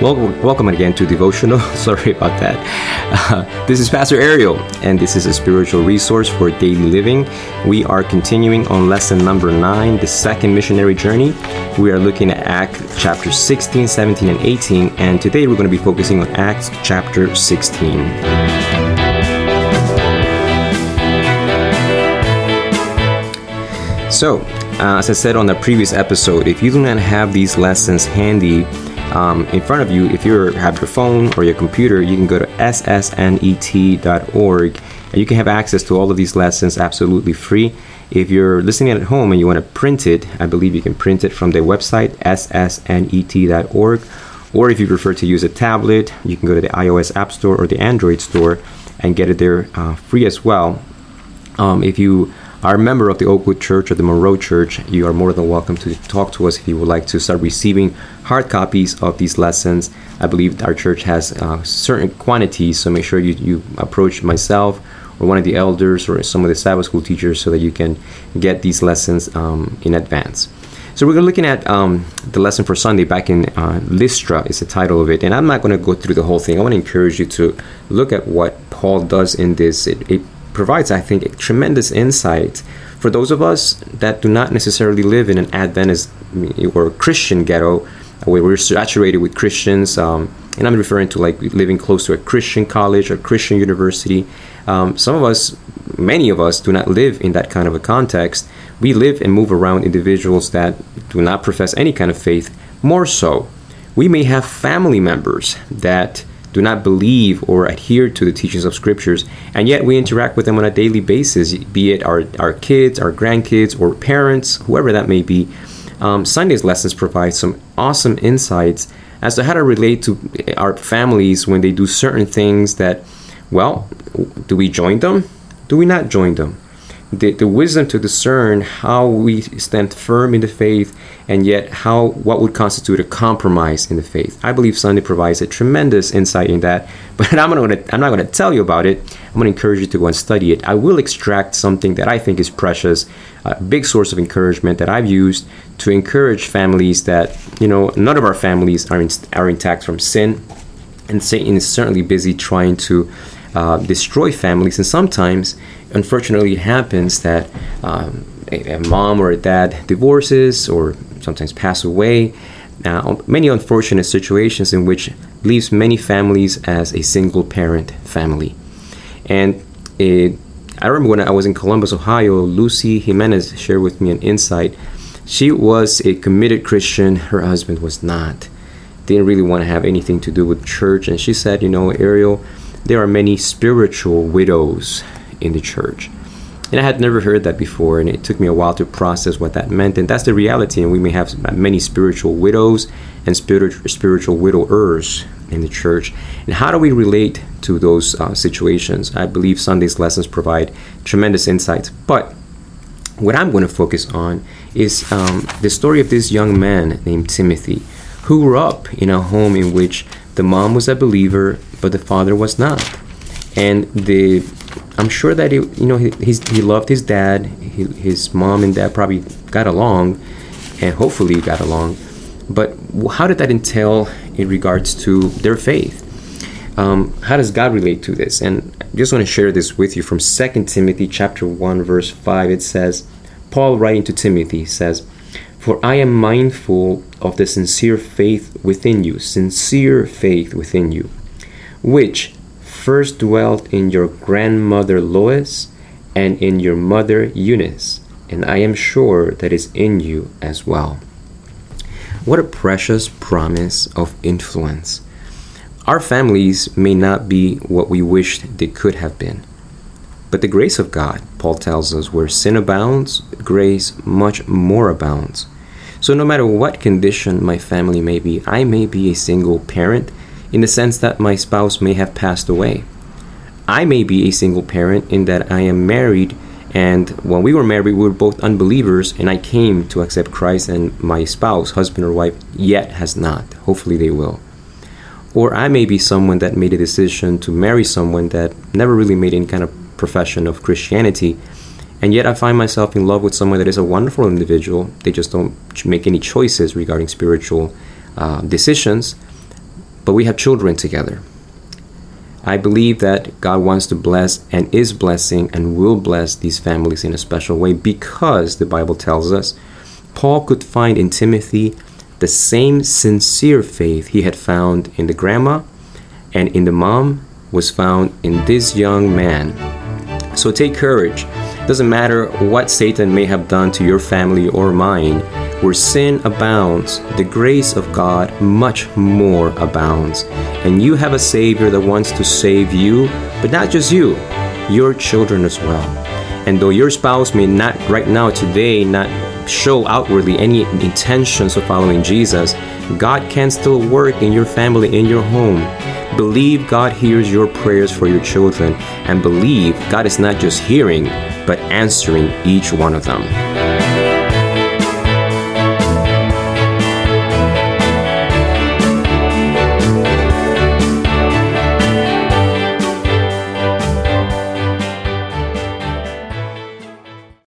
welcome welcome again to Devotional. Sorry about that. Uh, this is Pastor Ariel, and this is a spiritual resource for daily living. We are continuing on lesson number nine, the second missionary journey. We are looking at Acts chapter 16, 17, and 18, and today we're going to be focusing on Acts chapter 16. So, uh, as I said on the previous episode, if you do not have these lessons handy um, in front of you, if you have your phone or your computer, you can go to ssnet.org and you can have access to all of these lessons absolutely free. If you're listening at home and you want to print it, I believe you can print it from the website ssnet.org. Or if you prefer to use a tablet, you can go to the iOS App Store or the Android Store and get it there uh, free as well. Um, if you are a member of the Oakwood Church or the Monroe Church, you are more than welcome to talk to us if you would like to start receiving hard copies of these lessons. I believe our church has uh, certain quantities, so make sure you, you approach myself or one of the elders or some of the Sabbath school teachers so that you can get these lessons um, in advance. So we're looking at um, the lesson for Sunday back in uh, Lystra is the title of it, and I'm not going to go through the whole thing. I want to encourage you to look at what Paul does in this. It, it provides, I think, a tremendous insight for those of us that do not necessarily live in an Adventist or Christian ghetto where we're saturated with Christians. Um, and I'm referring to like living close to a Christian college or Christian university. Um, some of us, many of us, do not live in that kind of a context. We live and move around individuals that do not profess any kind of faith. More so, we may have family members that do not believe or adhere to the teachings of scriptures, and yet we interact with them on a daily basis, be it our, our kids, our grandkids, or parents, whoever that may be. Um, Sunday's lessons provide some awesome insights as to how to relate to our families when they do certain things that, well, do we join them? Do we not join them? The, the wisdom to discern how we stand firm in the faith and yet how what would constitute a compromise in the faith. I believe Sunday provides a tremendous insight in that, but I'm, gonna, I'm not to tell you about it. I'm to encourage you to go and study it. I will extract something that I think is precious, a big source of encouragement that I've used to encourage families that, you know, none of our families are, in, are intact from sin. And Satan is certainly busy trying to uh, destroy families, and sometimes unfortunately, it happens that um, a, a, mom or a dad divorces or sometimes pass away. Now, many unfortunate situations in which leaves many families as a single parent family. And it, I remember when I was in Columbus, Ohio, Lucy Jimenez shared with me an insight. She was a committed Christian, her husband was not. Didn't really want to have anything to do with church. And she said, You know, Ariel, there are many spiritual widows in the church. And I had never heard that before, and it took me a while to process what that meant. And that's the reality. And we may have many spiritual widows and spiritual widowers in the church. And how do we relate to those uh, situations? I believe Sunday's lessons provide tremendous insights. But what I'm going to focus on is um, the story of this young man named Timothy, who grew up in a home in which the mom was a believer, but the father was not. And the I'm sure that he, you know, he, he loved his dad. He, his mom and dad probably got along, and hopefully got along. But how did that entail in regards to their faith? Um, how does God relate to this? And I just want to share this with you from 2 Timothy chapter 1 verse 5. It says, Paul writing to Timothy says, "For I am mindful of the sincere faith within you, sincere faith within you, which first dwelt in your grandmother Lois and in your mother Eunice, and I am sure that is in you as well. What a precious promise of influence. Our families may not be what we wished they could have been. But the grace of God, Paul tells us, where sin abounds, grace much more abounds. So, no matter what condition my family may be, I may be a single parent, in the sense that my spouse may have passed away. I may be a single parent in that I am married, and when we were married, we were both unbelievers, and I came to accept Christ, and my spouse, husband or wife, yet has not. Hopefully, they will. Or I may be someone that made a decision to marry someone that never really made any kind of profession of Christianity, and yet I find myself in love with someone that is a wonderful individual. They just don't make any choices regarding spiritual uh, decisions but we have children together. I believe that God wants to bless and is blessing and will bless these families in a special way because the Bible tells us Paul could find in Timothy the same sincere faith he had found in the grandma and in the mom was found in this young man. So take courage. It Doesn't matter what Satan may have done to your family or mine, where sin abounds, the grace of God much more abounds. And you have a Savior that wants to save you, but not just you, your children as well. And though your spouse may not right now, today, not show outwardly any intentions of following Jesus, God can still work in your family, in your home. Believe God hears your prayers for your children, and believe God is not just hearing, but answering each one of them.